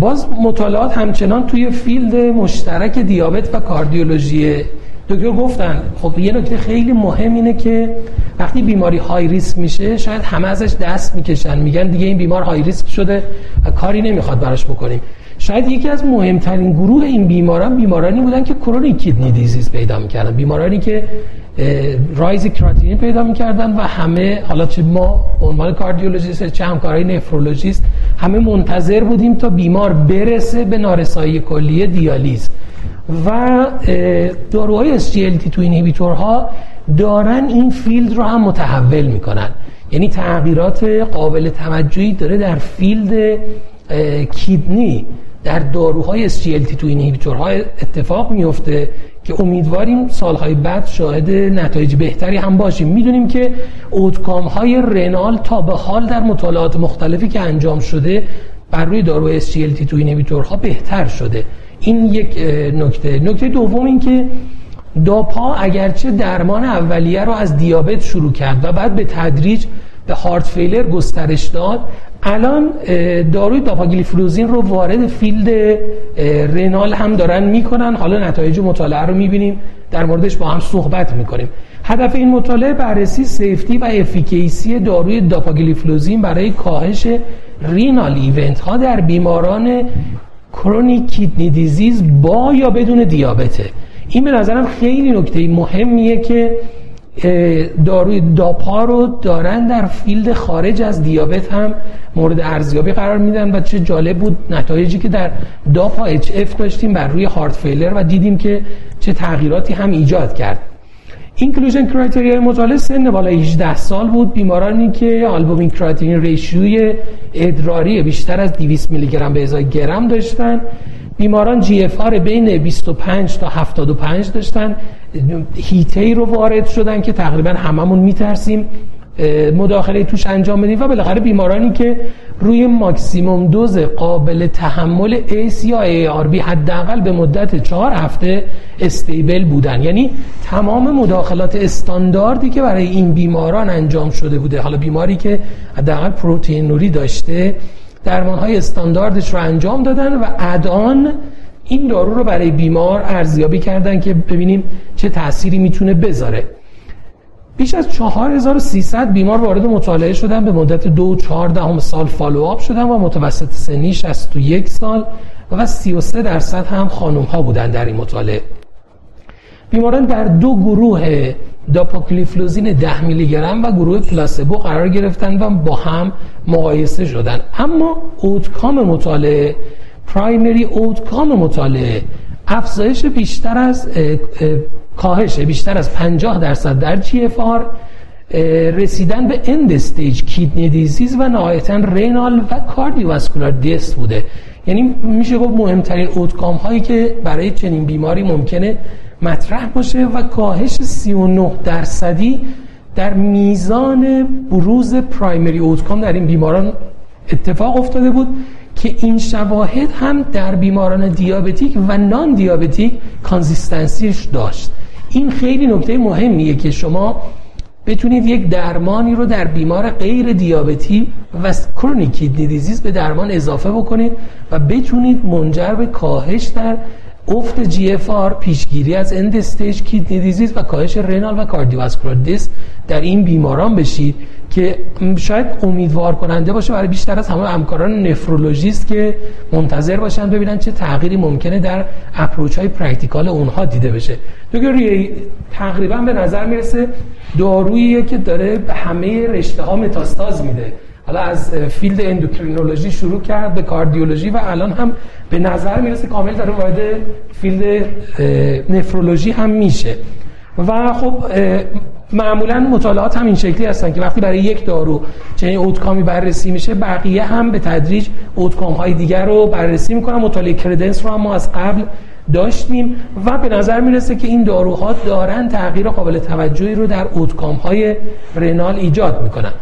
باز مطالعات همچنان توی field مشترک دیابت و کاردیولوژی. دکتر گفتن خب یه نکته خیلی مهم اینه که وقتی بیماری high risk میشه شاید همه ازش دست می‌کشن. میگن دیگه این بیمار high risk شده و کاری نمی‌خواد براش بکنیم. شاید یکی از مهمترین گروه این بیماران بیمارانی بودن که chronic kidney disease پیدا می‌کردن. بیمارانی که rise کراتینین پیدا می‌کردن و همه حالا چه ما عنوان کاردیولوژیست چه همکارای نفرولوژیست همه منتظر بودیم تا بیمار برسه به نارسایی کلیه دیالیز. و داروهای SGLT2 inhibitor ها دارن این field رو هم متحول می‌کنن. یعنی تغییرات قابل توجهی داره در field kidney. در داروهای SGLT2 inhibitor ها اتفاق میفته که امیدواریم سالهای بعد شاهد نتایج بهتری هم باشیم. می‌دونیم که outcome های renal تا به حال در مطالعات مختلفی که انجام شده بر روی دارو SGLT2 inhibitor ها بهتر شده. این یک نکته. نکته دوم این که داپا اگرچه درمان اولیه رو از دیابت شروع کرد و بعد به تدریج به heart failure گسترش داد الان داروی داپاگلیفلوزین رو وارد field renal هم دارن می‌کنن. حالا نتایج مطالعه رو می‌بینیم. در موردش با هم صحبت می‌کنیم. هدف این مطالعه بررسی safety و efficacy داروی داپاگلیفلوزین برای کاهش renal event ها در بیماران chronic kidney disease با یا بدون دیابته. این به نظرم خیلی نکته مهمیه که داروی داپا رو دارن در field خارج از دیابت هم مورد ارزیابی قرار میدن و چه جالب بود نتایجی که در DAPA-HF داشتیم بر روی heart failure و دیدیم که چه تغییراتی هم ایجاد کرد. inclusion criteria ی مطالعه سن بالا 18 سال بود. بیمارانی که آلبومین کراتینین ratio ی ادراری بیشتر از 200 میلی گرم به ازای گرم داشتن. بیماران GFR بین 25 تا 75 داشتن. حیطه رو وارد شدن که تقریبا هممون میترسیم مداخله توش انجام بدیم و بالاخره بیمارانی که روی maximum dose قابل تحمل ACE یا ARB حداقل به مدت چهار هفته stable بودن. یعنی تمام مداخلات استانداردی که برای این بیماران انجام شده بوده. حالا بیماری که حداقل پروتئینوری داشته درمان های استانداردش رو انجام دادن و add-on این دارو رو برای بیمار ارزیابی کردن که ببینیم چه تأثیری می‌تونه بذاره. بیش از 4300 بیمار وارد مطالعه شدن به مدت دو چهار سال follow-up شدن و متوسط سنی 61 سال و 33 درصد هم خانم ها بودن در این مطالعه. بیماران در دو گروه داپاگلیفلوزین 10 میلی گرم و گروه placebo قرار گرفتن و با هم مقایسه شدن. اما outcome مطالعه primary outcome مطالعه افزایش بیشتر از کاهش بیشتر از 50 درصد در GFR رسیدن به end stage kidney disease و نهایتا renal و cardiovascular death بوده. یعنی میشه گفت مهمترین outcome هایی که برای چنین بیماری ممکنه مطرح باشه و کاهش 39 درصدی در میزان بروز primary outcome در این بیماران اتفاق افتاده بود که این شواهد هم در بیماران diabetic و non-diabetic consistency ش داشت. این خیلی نکته مهمیه که شما بتونید یک درمانی رو در بیمار غیر دیابتی و chronic disease به درمان اضافه بکنید و بتونید منجر به کاهش در افت GFR پیشگیری از end stage kidney disease و کاهش renal و cardiovascular death در این بیماران بشید. که شاید امیدوار کننده باشه برای بیشتر از همه همکاران نفرولوژیست که منتظر باشن ببینن چه تغییری ممکنه در approach های practical اونها دیده بشه. دکتر تقریبا به نظر می‌رسه دارویی که داره همه رشته ها متاستاز میده. حالا از field اندوکرینولوژی شروع کرد به کاردیولوژی و الان هم به نظر می‌رسه کامل داره وارد field نفرولوژی هم میشه. و خب معمولا مطالعات هم این شکلی هستن که وقتی برای یک دارو چنین اوتکامی بررسی میشه بقیه هم به تدریج اوتکام های دیگر رو بررسی می‌کنن. مطالعه کردنس رو هم ما از قبل داشتیم و به نظر می‌رسه که این داروها دارن تغییر قابل توجهی رو در اوتکام های رنال ایجاد می‌کنن.